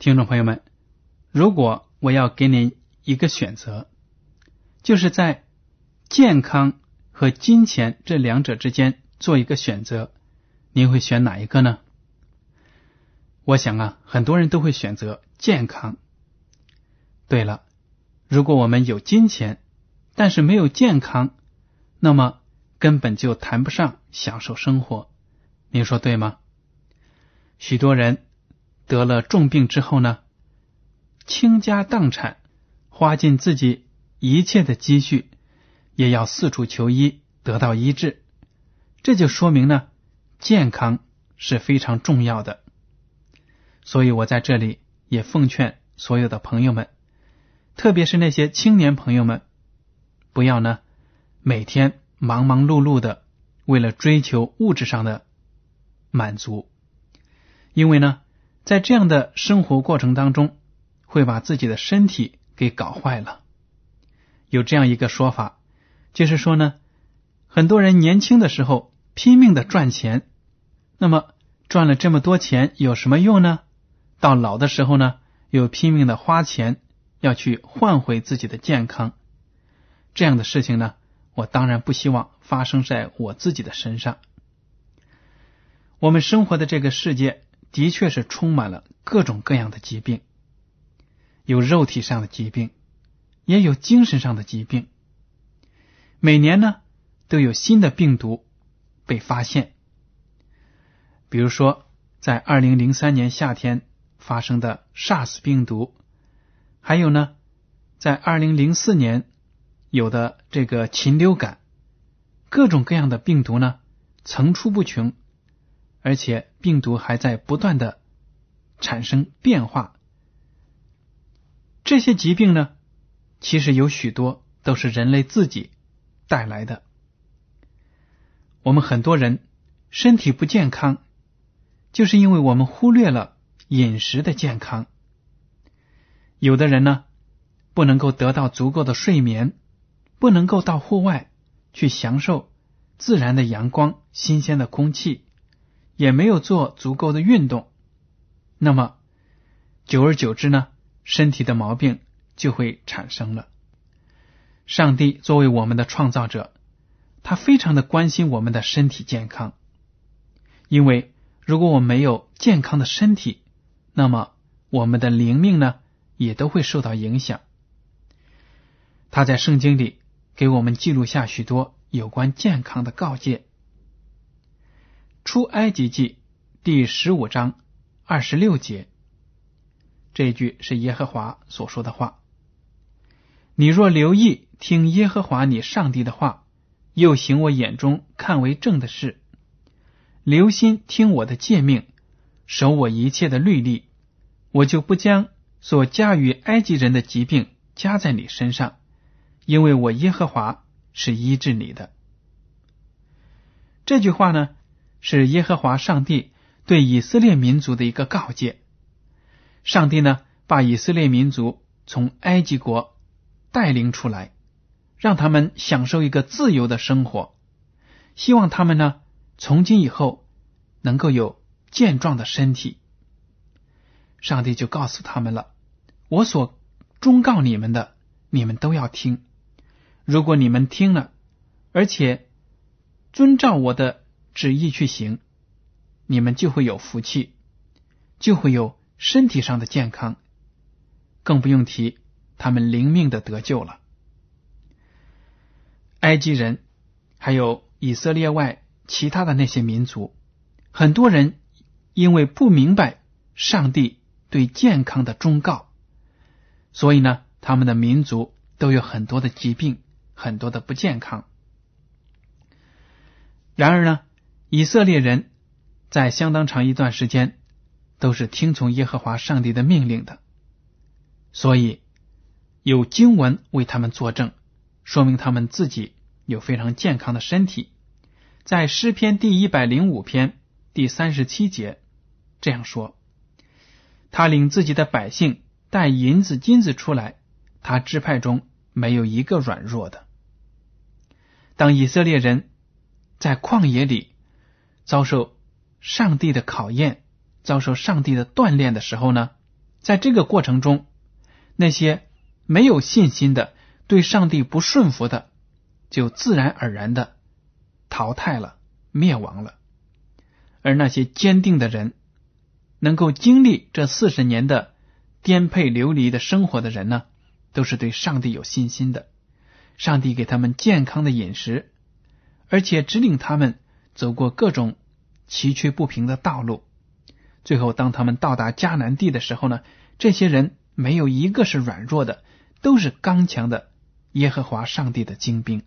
听众朋友们，如果我要给您一个选择，就是在健康和金钱这两者之间做一个选择，您会选哪一个呢？我想啊，很多人都会选择健康。对了，如果我们有金钱，但是没有健康，那么。根本就谈不上享受生活，您说对吗？许多人得了重病之后呢，倾家荡产，花尽自己一切的积蓄，也要四处求医，得到医治。这就说明呢，健康是非常重要的。所以我在这里也奉劝所有的朋友们，特别是那些青年朋友们，不要呢每天。忙忙碌碌的，为了追求物质上的满足，因为呢，在这样的生活过程当中，会把自己的身体给搞坏了。有这样一个说法，就是说呢，很多人年轻的时候拼命的赚钱，那么赚了这么多钱有什么用呢？到老的时候呢，又拼命的花钱要去换回自己的健康，这样的事情呢？我当然不希望发生在我自己的身上。我们生活的这个世界的确是充满了各种各样的疾病，有肉体上的疾病，也有精神上的疾病。每年呢都有新的病毒被发现，比如说在二零零三年夏天发生的 SARS 病毒，还有呢在二零零四年。有的这个禽流感，各种各样的病毒呢层出不穷，而且病毒还在不断的产生变化。这些疾病呢，其实有许多都是人类自己带来的。我们很多人身体不健康，就是因为我们忽略了饮食的健康。有的人呢，不能够得到足够的睡眠。不能够到户外去享受自然的阳光、新鲜的空气，也没有做足够的运动，那么久而久之呢，身体的毛病就会产生了。上帝作为我们的创造者，他非常的关心我们的身体健康，因为如果我们没有健康的身体，那么我们的灵命呢也都会受到影响。他在圣经里。给我们记录下许多有关健康的告诫。出埃及记第十五章二十六节，这句是耶和华所说的话：“你若留意听耶和华你上帝的话，又行我眼中看为正的事，留心听我的诫命，守我一切的律例，我就不将所驾驭埃及人的疾病加在你身上。”因为我耶和华是医治你的。这句话呢，是耶和华上帝对以色列民族的一个告诫。上帝呢把以色列民族从埃及国带领出来，让他们享受一个自由的生活，希望他们呢从今以后能够有健壮的身体。上帝就告诉他们了：“我所忠告你们的，你们都要听。如果你们听了，而且遵照我的旨意去行，你们就会有福气，就会有身体上的健康，更不用提他们灵命的得救了。”埃及人，还有以色列外其他的那些民族，很多人因为不明白上帝。对健康的忠告，所以呢，他们的民族都有很多的疾病，很多的不健康。然而呢，以色列人在相当长一段时间都是听从耶和华上帝的命令的，所以有经文为他们作证，说明他们自己有非常健康的身体。在诗篇第一百零五篇第三十七节这样说。他领自己的百姓带银子金子出来，他支派中没有一个软弱的。当以色列人在旷野里遭受上帝的考验、遭受上帝的锻炼的时候呢，在这个过程中，那些没有信心的、对上帝不顺服的，就自然而然的淘汰了、灭亡了，而那些坚定的人。能够经历这四十年的颠沛流离的生活的人呢，都是对上帝有信心的。上帝给他们健康的饮食，而且指引他们走过各种崎岖不平的道路。最后，当他们到达迦南地的时候呢，这些人没有一个是软弱的，都是刚强的耶和华上帝的精兵。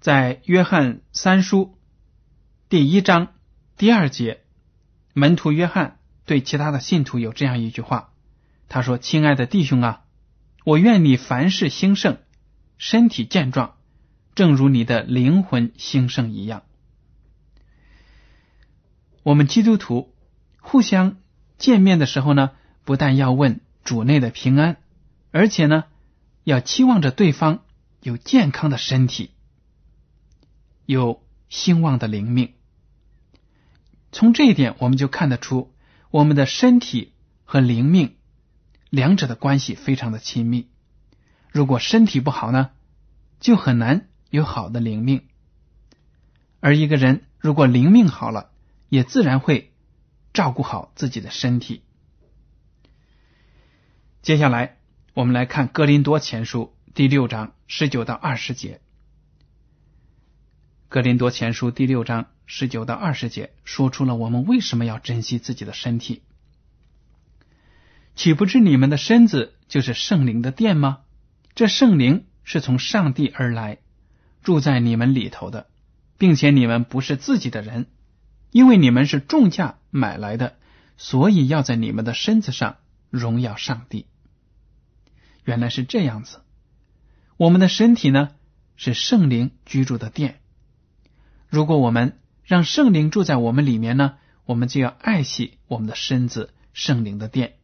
在约翰三书第一章第二节。门徒约翰对其他的信徒有这样一句话，他说：“亲爱的弟兄啊，我愿你凡事兴盛，身体健壮，正如你的灵魂兴盛一样。”我们基督徒互相见面的时候呢，不但要问主内的平安，而且呢，要期望着对方有健康的身体，有兴旺的灵命。从这一点，我们就看得出，我们的身体和灵命两者的关系非常的亲密。如果身体不好呢，就很难有好的灵命；而一个人如果灵命好了，也自然会照顾好自己的身体。接下来，我们来看《哥林多前书》第六章十九到二十节，《哥林多前书》第六章。十九到二十节说出了我们为什么要珍惜自己的身体。岂不知你们的身子就是圣灵的殿吗？这圣灵是从上帝而来，住在你们里头的，并且你们不是自己的人，因为你们是重价买来的，所以要在你们的身子上荣耀上帝。原来是这样子，我们的身体呢是圣灵居住的殿。如果我们让圣灵住在我们里面呢，我们就要爱惜我们的身子，圣灵的殿。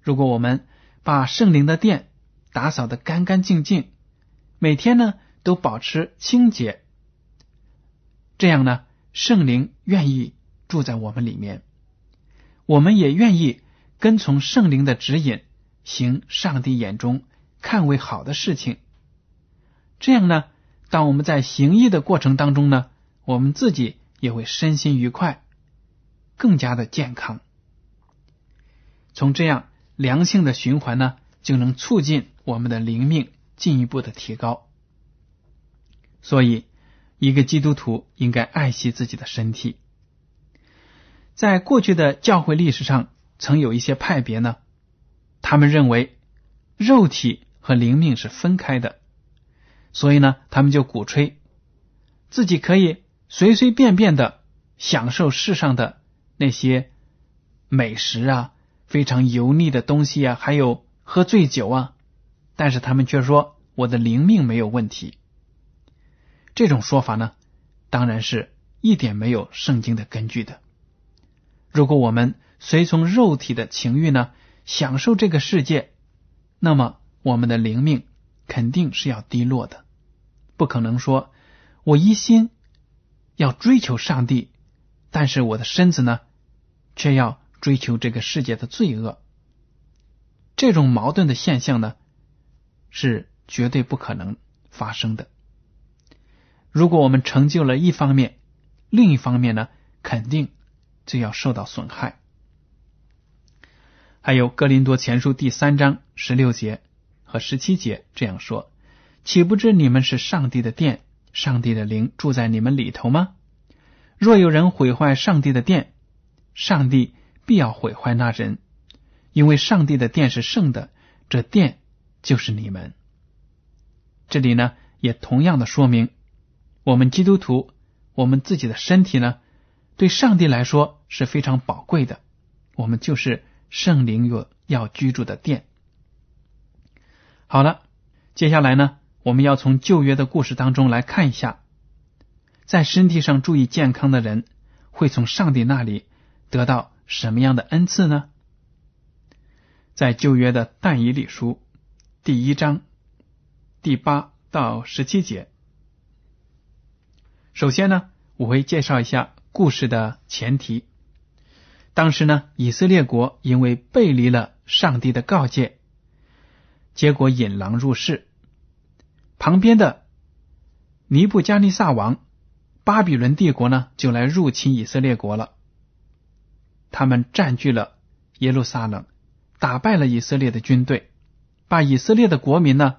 如果我们把圣灵的殿打扫的干干净净，每天呢都保持清洁，这样呢，圣灵愿意住在我们里面，我们也愿意跟从圣灵的指引，行上帝眼中看为好的事情。这样呢，当我们在行义的过程当中呢。我们自己也会身心愉快，更加的健康。从这样良性的循环呢，就能促进我们的灵命进一步的提高。所以，一个基督徒应该爱惜自己的身体。在过去的教会历史上，曾有一些派别呢，他们认为肉体和灵命是分开的，所以呢，他们就鼓吹自己可以。随随便便的享受世上的那些美食啊，非常油腻的东西啊，还有喝醉酒啊，但是他们却说我的灵命没有问题。这种说法呢，当然是一点没有圣经的根据的。如果我们随从肉体的情欲呢，享受这个世界，那么我们的灵命肯定是要低落的。不可能说，我一心要追求上帝，但是我的身子呢，却要追求这个世界的罪恶。这种矛盾的现象呢，是绝对不可能发生的。如果我们成就了一方面，另一方面呢，肯定就要受到损害。还有《格林多前书》第三章十六节和十七节这样说：“岂不知你们是上帝的殿，上帝的灵住在你们里头吗？若有人毁坏上帝的殿，上帝必要毁坏那人，因为上帝的殿是圣的，这殿就是你们。”这里呢，也同样的说明，我们基督徒，我们自己的身体呢，对上帝来说是非常宝贵的，我们就是。圣灵有要居住的殿。好了，接下来呢，我们要从旧约的故事当中来看一下，在身体上注意健康的人会从上帝那里得到什么样的恩赐呢？在旧约的但以理书第一章第八到十七节，首先呢，我会介绍一下故事的前提。当时呢，以色列国因为背离了上帝的告诫，结果引狼入室。旁边的尼布加尼撒王巴比伦帝国呢，就来入侵以色列国了。他们占据了耶路撒冷，打败了以色列的军队，把以色列的国民呢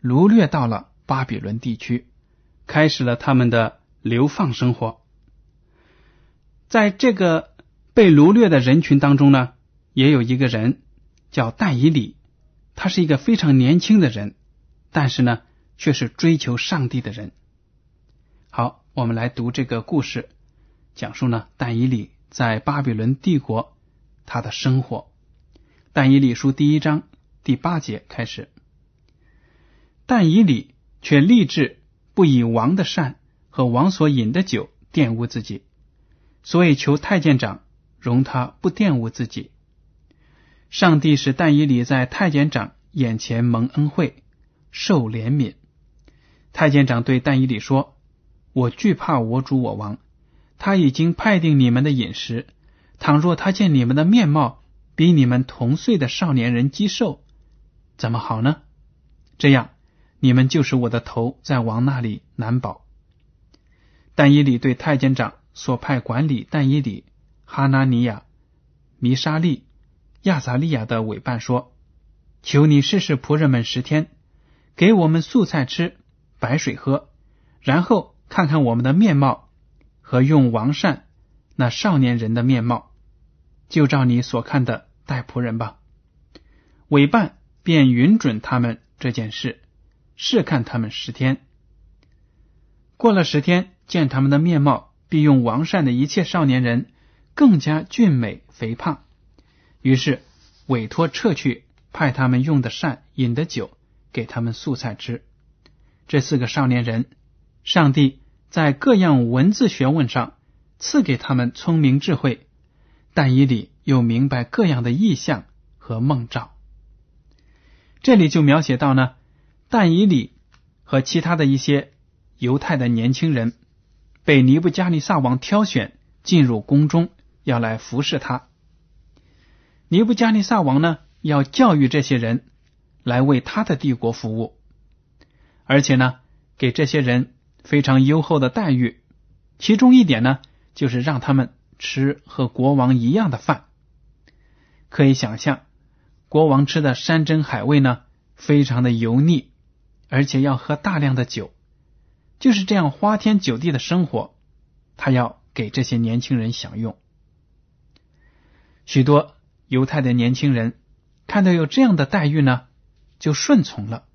掳掠到了巴比伦地区，开始了他们的流放生活。在这个。被掳掠的人群当中呢，也有一个人叫但以理，他是一个非常年轻的人，但是呢，却是追求上帝的人。好，我们来读这个故事，讲述呢但以理在巴比伦帝国他的生活。但以理书第一章第八节开始，但以理却立志不以王的善和王所饮的酒玷污自己，所以求太监长。容他不玷污自己。上帝使但以理在太监长眼前蒙恩惠，受怜悯。太监长对但以理说：“我惧怕我主我王，他已经派定你们的饮食。倘若他见你们的面貌比你们同岁的少年人肌瘦，怎么好呢？这样，你们就是我的头在王那里难保。”但以理对太监长所派管理但以理。哈拿尼亚、弥沙利、亚撒利亚的委办说：“求你试试仆人们十天，给我们素菜吃，白水喝，然后看看我们的面貌和用王善那少年人的面貌，就照你所看的待仆人吧。”委办便允准他们这件事，试看他们十天。过了十天，见他们的面貌，必用王善的一切少年人。更加俊美肥胖，于是委托撤去，派他们用的膳、饮的酒，给他们素菜吃。这四个少年人，上帝在各样文字学问上赐给他们聪明智慧，但以理又明白各样的意象和梦兆。这里就描写到呢，但以理和其他的一些犹太的年轻人，被尼布加尼撒王挑选进入宫中。要来服侍他，尼布加尼撒王呢，要教育这些人来为他的帝国服务，而且呢，给这些人非常优厚的待遇。其中一点呢，就是让他们吃和国王一样的饭。可以想象，国王吃的山珍海味呢，非常的油腻，而且要喝大量的酒。就是这样花天酒地的生活，他要给这些年轻人享用。许多犹太的年轻人看到有这样的待遇呢，就顺从了，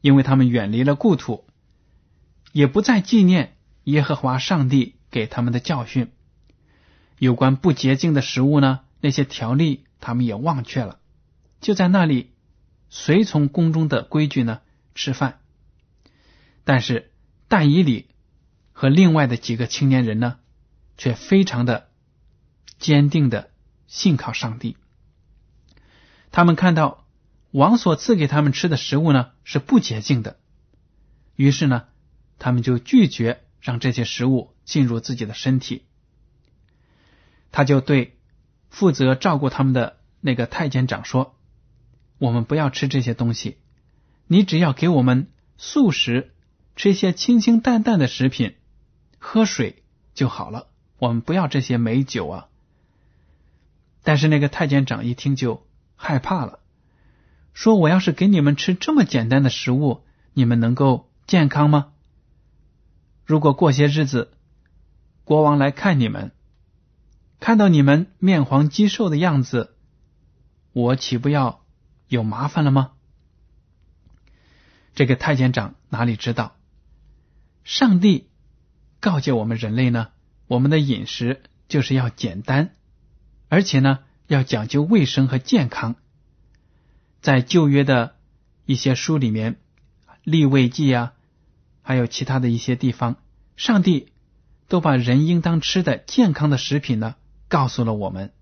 因为他们远离了故土，也不再纪念耶和华上帝给他们的教训。有关不洁净的食物呢，那些条例他们也忘却了，就在那里随从宫中的规矩呢吃饭。但是但以里和另外的几个青年人呢，却非常的。坚定的信靠上帝。他们看到王所赐给他们吃的食物呢是不洁净的，于是呢，他们就拒绝让这些食物进入自己的身体。他就对负责照顾他们的那个太监长说：“我们不要吃这些东西，你只要给我们素食，吃一些清清淡淡的食品，喝水就好了。我们不要这些美酒啊。”但是那个太监长一听就害怕了，说：“我要是给你们吃这么简单的食物，你们能够健康吗？如果过些日子国王来看你们。”看到你们面黄肌瘦的样子，我岂不要有麻烦了吗？这个太监长哪里知道，上帝告诫我们人类呢？我们的饮食就是要简单，而且呢要讲究卫生和健康。在旧约的一些书里面，《立位记》啊，还有其他的一些地方，上帝都把人应当吃的健康的食品呢。告诉了我们，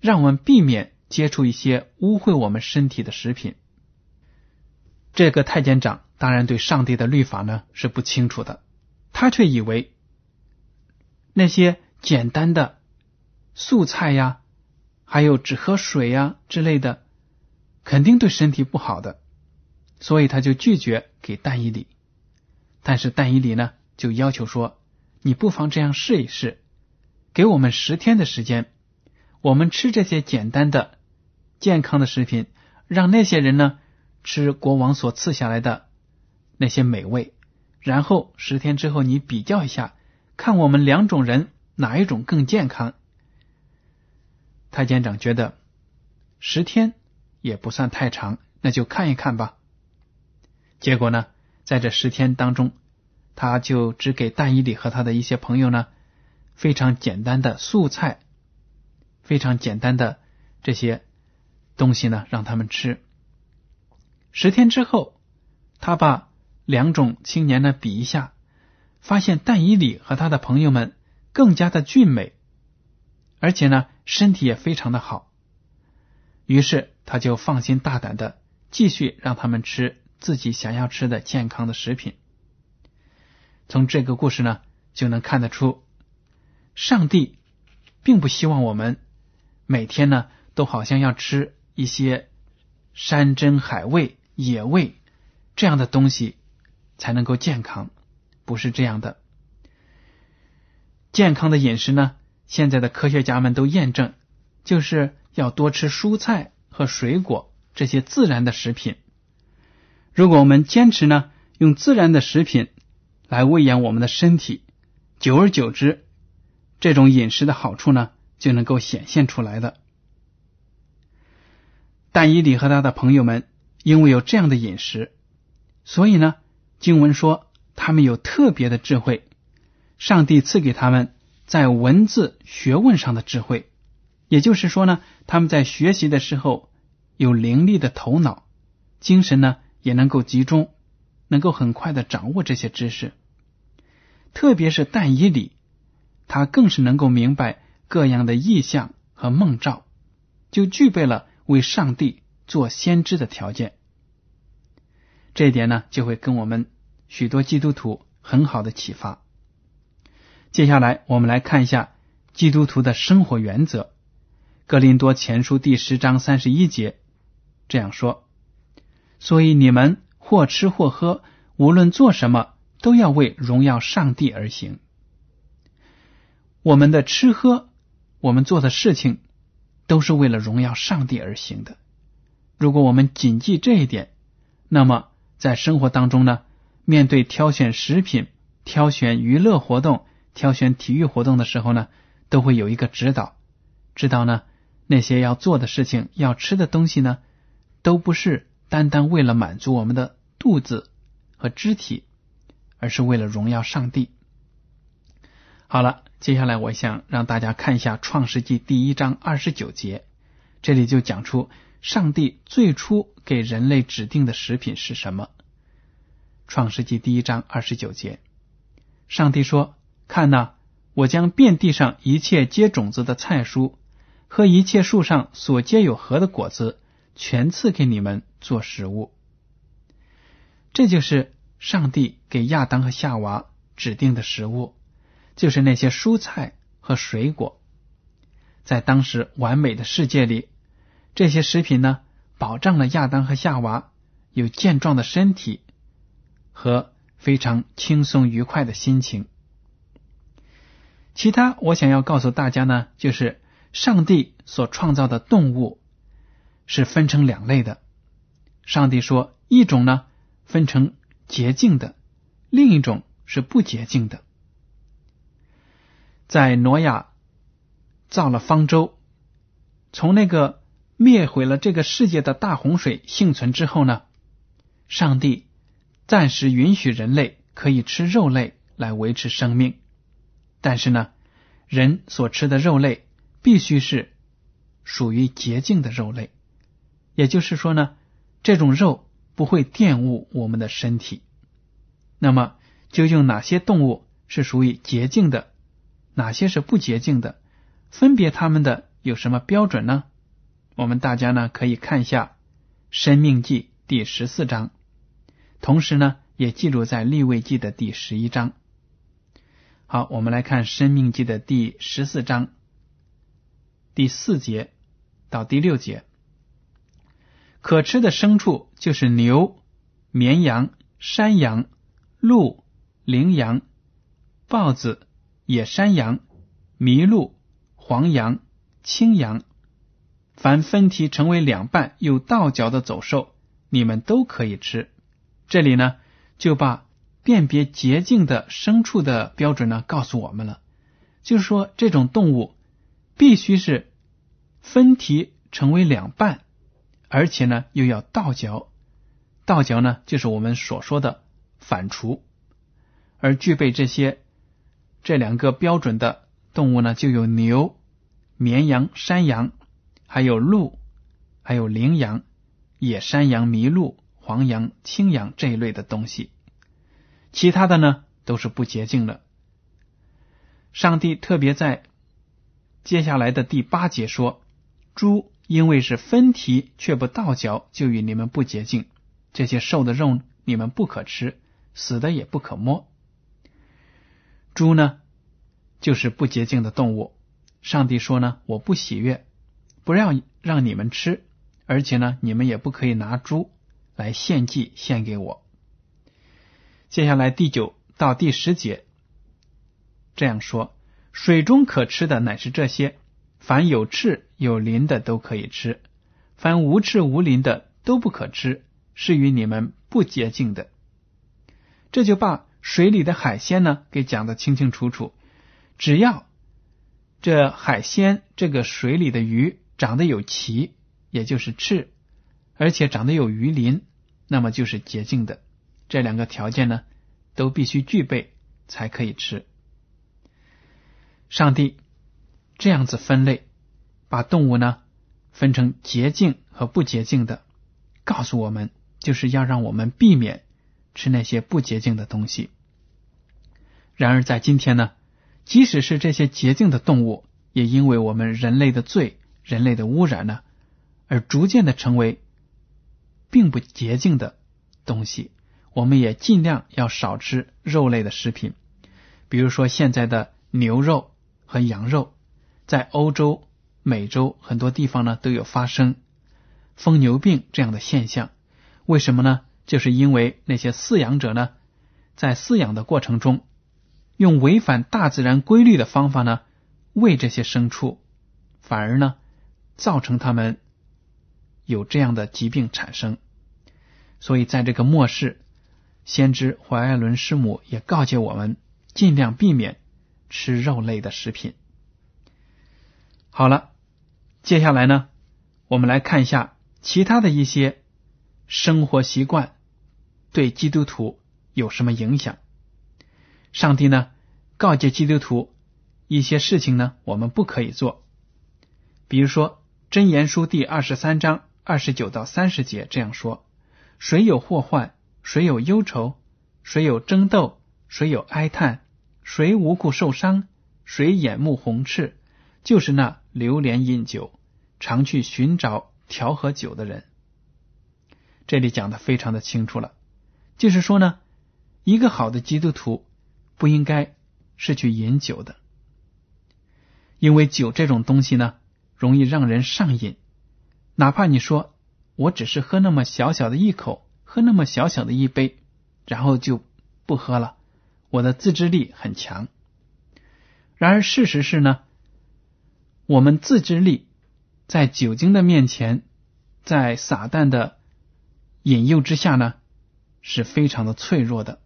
让我们避免接触一些污秽我们身体的食品。这个太监长当然对上帝的律法呢是不清楚的，他却以为那些简单的素菜呀，还有只喝水呀之类的，肯定对身体不好的，所以他就拒绝给但以理。但是但以理呢就要求说：“你不妨这样试一试。”给我们十天的时间，我们吃这些简单的、健康的食品，让那些人呢吃国王所赐下来的那些美味。然后十天之后，你比较一下，看我们两种人哪一种更健康。太监长觉得十天也不算太长，那就看一看吧。结果呢，在这十天当中，他就只给但伊里和他的一些朋友呢。非常简单的素菜，非常简单的这些东西呢，让他们吃。十天之后，他把两种青年呢比一下，发现但以里和他的朋友们更加的俊美，而且呢身体也非常的好。于是他就放心大胆的继续让他们吃自己想要吃的健康的食品。从这个故事呢，就能看得出。上帝并不希望我们每天呢都好像要吃一些山珍海味、野味这样的东西才能够健康，不是这样的。健康的饮食呢，现在的科学家们都验证，就是要多吃蔬菜和水果这些自然的食品。如果我们坚持呢用自然的食品来喂养我们的身体，久而久之。这种饮食的好处呢，就能够显现出来的。但以理和他的朋友们因为有这样的饮食，所以呢，经文说他们有特别的智慧，上帝赐给他们在文字学问上的智慧，也就是说呢，他们在学习的时候有灵力的头脑，精神呢也能够集中，能够很快的掌握这些知识，特别是但以理。他更是能够明白各样的意象和梦兆，就具备了为上帝做先知的条件。这一点呢，就会跟我们许多基督徒很好的启发。接下来，我们来看一下基督徒的生活原则。格林多前书第十章三十一节这样说：“所以你们或吃或喝，无论做什么，都要为荣耀上帝而行。”我们的吃喝，我们做的事情，都是为了荣耀上帝而行的。如果我们谨记这一点，那么在生活当中呢，面对挑选食品、挑选娱乐活动、挑选体育活动的时候呢，都会有一个指导，知道呢那些要做的事情、要吃的东西呢，都不是单单为了满足我们的肚子和肢体，而是为了荣耀上帝。好了。接下来，我想让大家看一下《创世纪》第一章二十九节，这里就讲出上帝最初给人类指定的食品是什么。《创世纪》第一章二十九节，上帝说：“看呐，我将遍地上一切结种子的菜蔬和一切树上所结有核的果子，全赐给你们做食物。这就是上帝给亚当和夏娃指定的食物，就是那些蔬菜和水果。在当时完美的世界里，这些食品呢，保障了亚当和夏娃有健壮的身体和非常轻松愉快的心情。其他我想要告诉大家呢，就是上帝所创造的动物是分成两类的。上帝说，一种呢分成洁净的，另一种是不洁净的。在挪亚。造了方舟，从那个灭毁了这个世界的大洪水幸存之后呢，上帝暂时允许人类可以吃肉类来维持生命，但是呢，人所吃的肉类必须是属于洁净的肉类，也就是说呢，这种肉不会玷污我们的身体。那么，究竟哪些动物是属于洁净的，哪些是不洁净的？分别它们的有什么标准呢？我们大家呢可以看一下《生命记》第十四章，同时呢也记录在《立位记》的第十一章。好，我们来看《生命记》的第十四章第四节到第六节。可吃的牲畜就是牛、绵羊、山羊、鹿、羚羊、豹子、野山羊、麋鹿。黄羊、青羊，凡分蹄成为两半有倒角的走兽，你们都可以吃。这里呢，就把辨别洁净的牲畜的标准呢告诉我们了。就是说，这种动物必须是分蹄成为两半，而且呢又要倒嚼。倒嚼呢，就是我们所说的反刍。而具备这些这两个标准的。动物呢，就有牛、绵羊、山羊，还有鹿，还有羚羊、野山羊、麋鹿、黄羊、青羊这一类的东西。其他的呢，都是不洁净的。上帝特别在接下来的第八节说：“猪因为是分蹄却不倒嚼，就与你们不洁净。这些瘦的肉你们不可吃，死的也不可摸。”猪呢？就是不洁净的动物。上帝说呢，我不喜悦，不让让你们吃，而且呢，你们也不可以拿猪来献祭献给我。接下来第九到第十节这样说：水中可吃的乃是这些，凡有翅有鳞的都可以吃，凡无翅无鳞的都不可吃，是与你们不洁净的。这就把水里的海鲜呢给讲得清清楚楚。只要这海鲜这个水里的鱼长得有鳍，也就是翅，而且长得有鱼鳞，那么就是洁净的。这两个条件呢，都必须具备才可以吃。上帝这样子分类，把动物呢分成洁净和不洁净的，告诉我们就是要让我们避免吃那些不洁净的东西。然而在今天呢？即使是这些洁净的动物，也因为我们人类的罪、人类的污染呢，而逐渐的成为并不洁净的东西。我们也尽量要少吃肉类的食品，比如说现在的牛肉和羊肉，在欧洲、美洲很多地方呢都有发生疯牛病这样的现象。为什么呢？就是因为那些饲养者呢，在饲养的过程中。用违反大自然规律的方法呢，喂这些牲畜，反而呢，造成他们有这样的疾病产生。所以，在这个末世，先知怀艾伦师母也告诫我们，尽量避免吃肉类的食品。好了，接下来呢，我们来看一下其他的一些生活习惯对基督徒有什么影响。上帝呢，告诫基督徒一些事情呢，我们不可以做。比如说，《箴言书》第二十三章二十九到三十节这样说：“谁有祸患，谁有忧愁，谁有争斗，谁有哀叹，谁无故受伤，谁眼目红赤，就是那流连饮酒、常去寻找调和酒的人。这里讲的非常的清楚了，就是说呢，一个好的基督徒不应该是去饮酒的，因为酒这种东西呢，容易让人上瘾。哪怕你说我只是喝那么小小的一口，喝那么小小的一杯，然后就不喝了，我的自制力很强。然而事实是呢，我们自制力在酒精的面前，在撒旦的。引诱之下呢，是非常的脆弱的。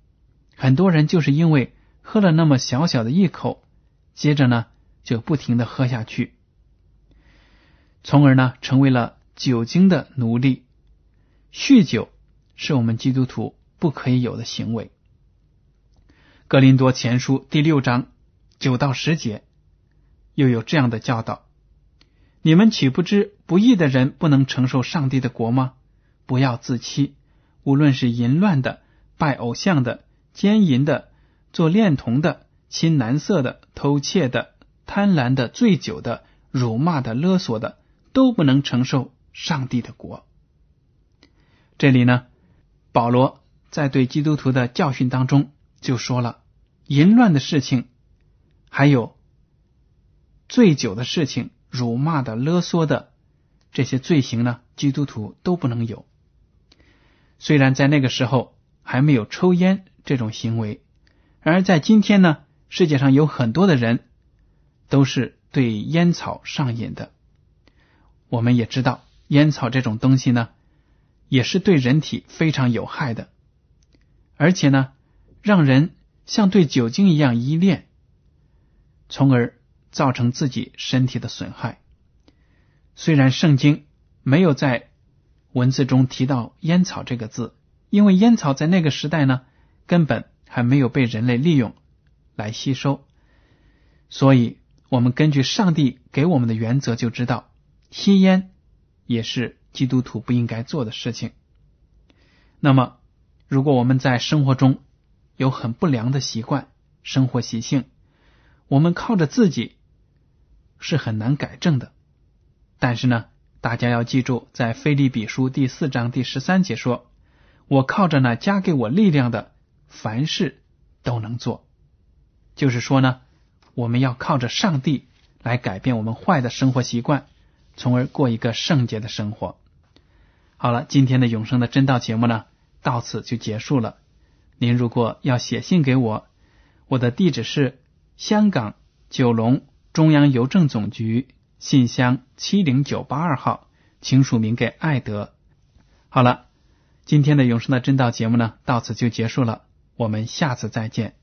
很多人就是因为喝了那么小小的一口，接着呢就不停的喝下去，从而呢成为了酒精的奴隶。酗酒是我们基督徒不可以有的行为。格林多前书第六章九到十节又有这样的教导：你们岂不知不义的人不能承受上帝的国吗？不要自欺，无论是淫乱的、拜偶像的、奸淫的、做恋童的、亲男色的、偷窃的、贪婪的、醉酒的、辱骂的、勒索的，都不能承受上帝的国。这里呢，保罗在对基督徒的教训当中就说了，淫乱的事情，还有醉酒的事情、辱骂的、勒索的这些罪行呢，基督徒都不能有。虽然在那个时候还没有抽烟这种行为，然而在今天呢，世界上有很多的人都是对烟草上瘾的。我们也知道，烟草这种东西呢，也是对人体非常有害的，而且呢，让人像对酒精一样依恋，从而造成自己身体的损害。虽然圣经没有在。文字中提到烟草这个字，因为烟草在那个时代呢，根本还没有被人类利用来吸收，所以我们根据上帝给我们的原则就知道，吸烟也是基督徒不应该做的事情。那么，如果我们在生活中有很不良的习惯、生活习性，我们靠着自己是很难改正的。但是呢？大家要记住，在腓利比书第四章第十三节说：“我靠着那加给我力量的，凡事都能做。”就是说呢，我们要靠着上帝来改变我们坏的生活习惯，从而过一个圣洁的生活。好了，今天的永生的真道节目呢，到此就结束了。您如果要写信给我，我的地址是香港九龙中央邮政总局。信箱七零九八二号，请署名给艾德。好了，今天的永生的真道节目呢，到此就结束了。我们下次再见。